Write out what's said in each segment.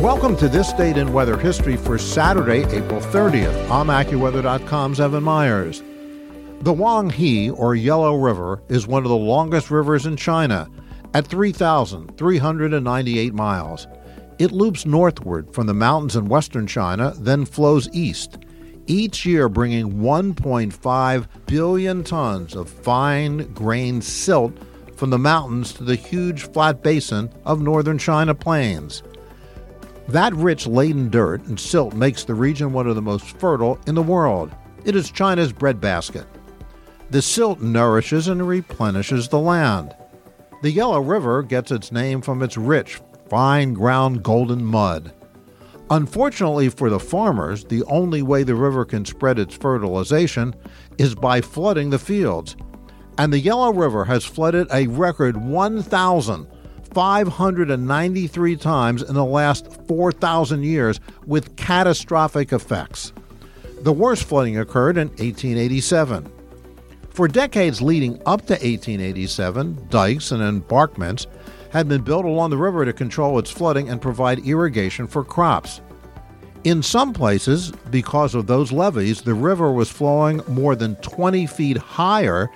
Welcome to This Date in Weather History for Saturday, April 30th. I'm AccuWeather.com's Evan Myers. The Huanghe, or Yellow River, is one of the longest rivers in China at 3,398 miles. It loops northward from the mountains in western China, then flows east, each year bringing 1.5 billion tons of fine grained silt from the mountains to the huge flat basin of northern China plains. That rich laden dirt and silt makes the region one of the most fertile in the world. It is China's breadbasket. The silt nourishes and replenishes the land. The Yellow River gets its name from its rich, fine ground golden mud. Unfortunately for the farmers, the only way the river can spread its fertilization is by flooding the fields. And the Yellow River has flooded a record 1,000 593 times in the last 4,000 years with catastrophic effects. The worst flooding occurred in 1887. For decades leading up to 1887, dikes and embankments had been built along the river to control its flooding and provide irrigation for crops. In some places, because of those levees, the river was flowing more than 20 feet higher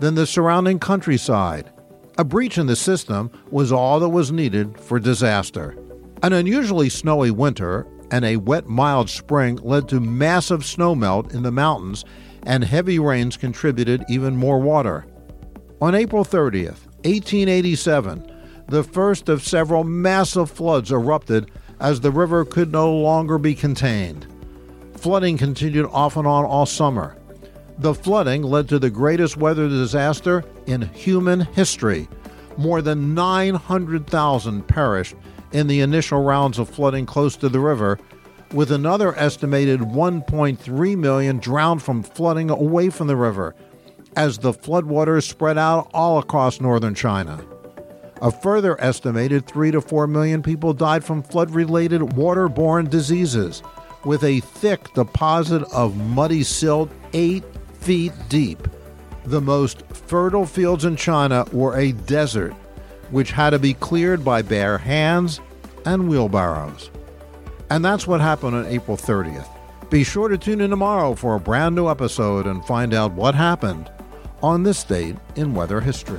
than the surrounding countryside. A breach in the system was all that was needed for disaster. An unusually snowy winter and a wet, mild spring led to massive snowmelt in the mountains, and heavy rains contributed even more water. On April 30th, 1887, the first of several massive floods erupted as the river could no longer be contained. Flooding continued off and on all summer. The flooding led to the greatest weather disaster in human history. More than 900,000 perished in the initial rounds of flooding close to the river, with another estimated 1.3 million drowned from flooding away from the river as the floodwaters spread out all across northern China. A further estimated 3 to 4 million people died from flood related waterborne diseases, with a thick deposit of muddy silt 8 feet deep. The most fertile fields in China were a desert, which had to be cleared by bare hands and wheelbarrows. And that's what happened on April 30th. Be sure to tune in tomorrow for a brand new episode and find out what happened on this date in weather history.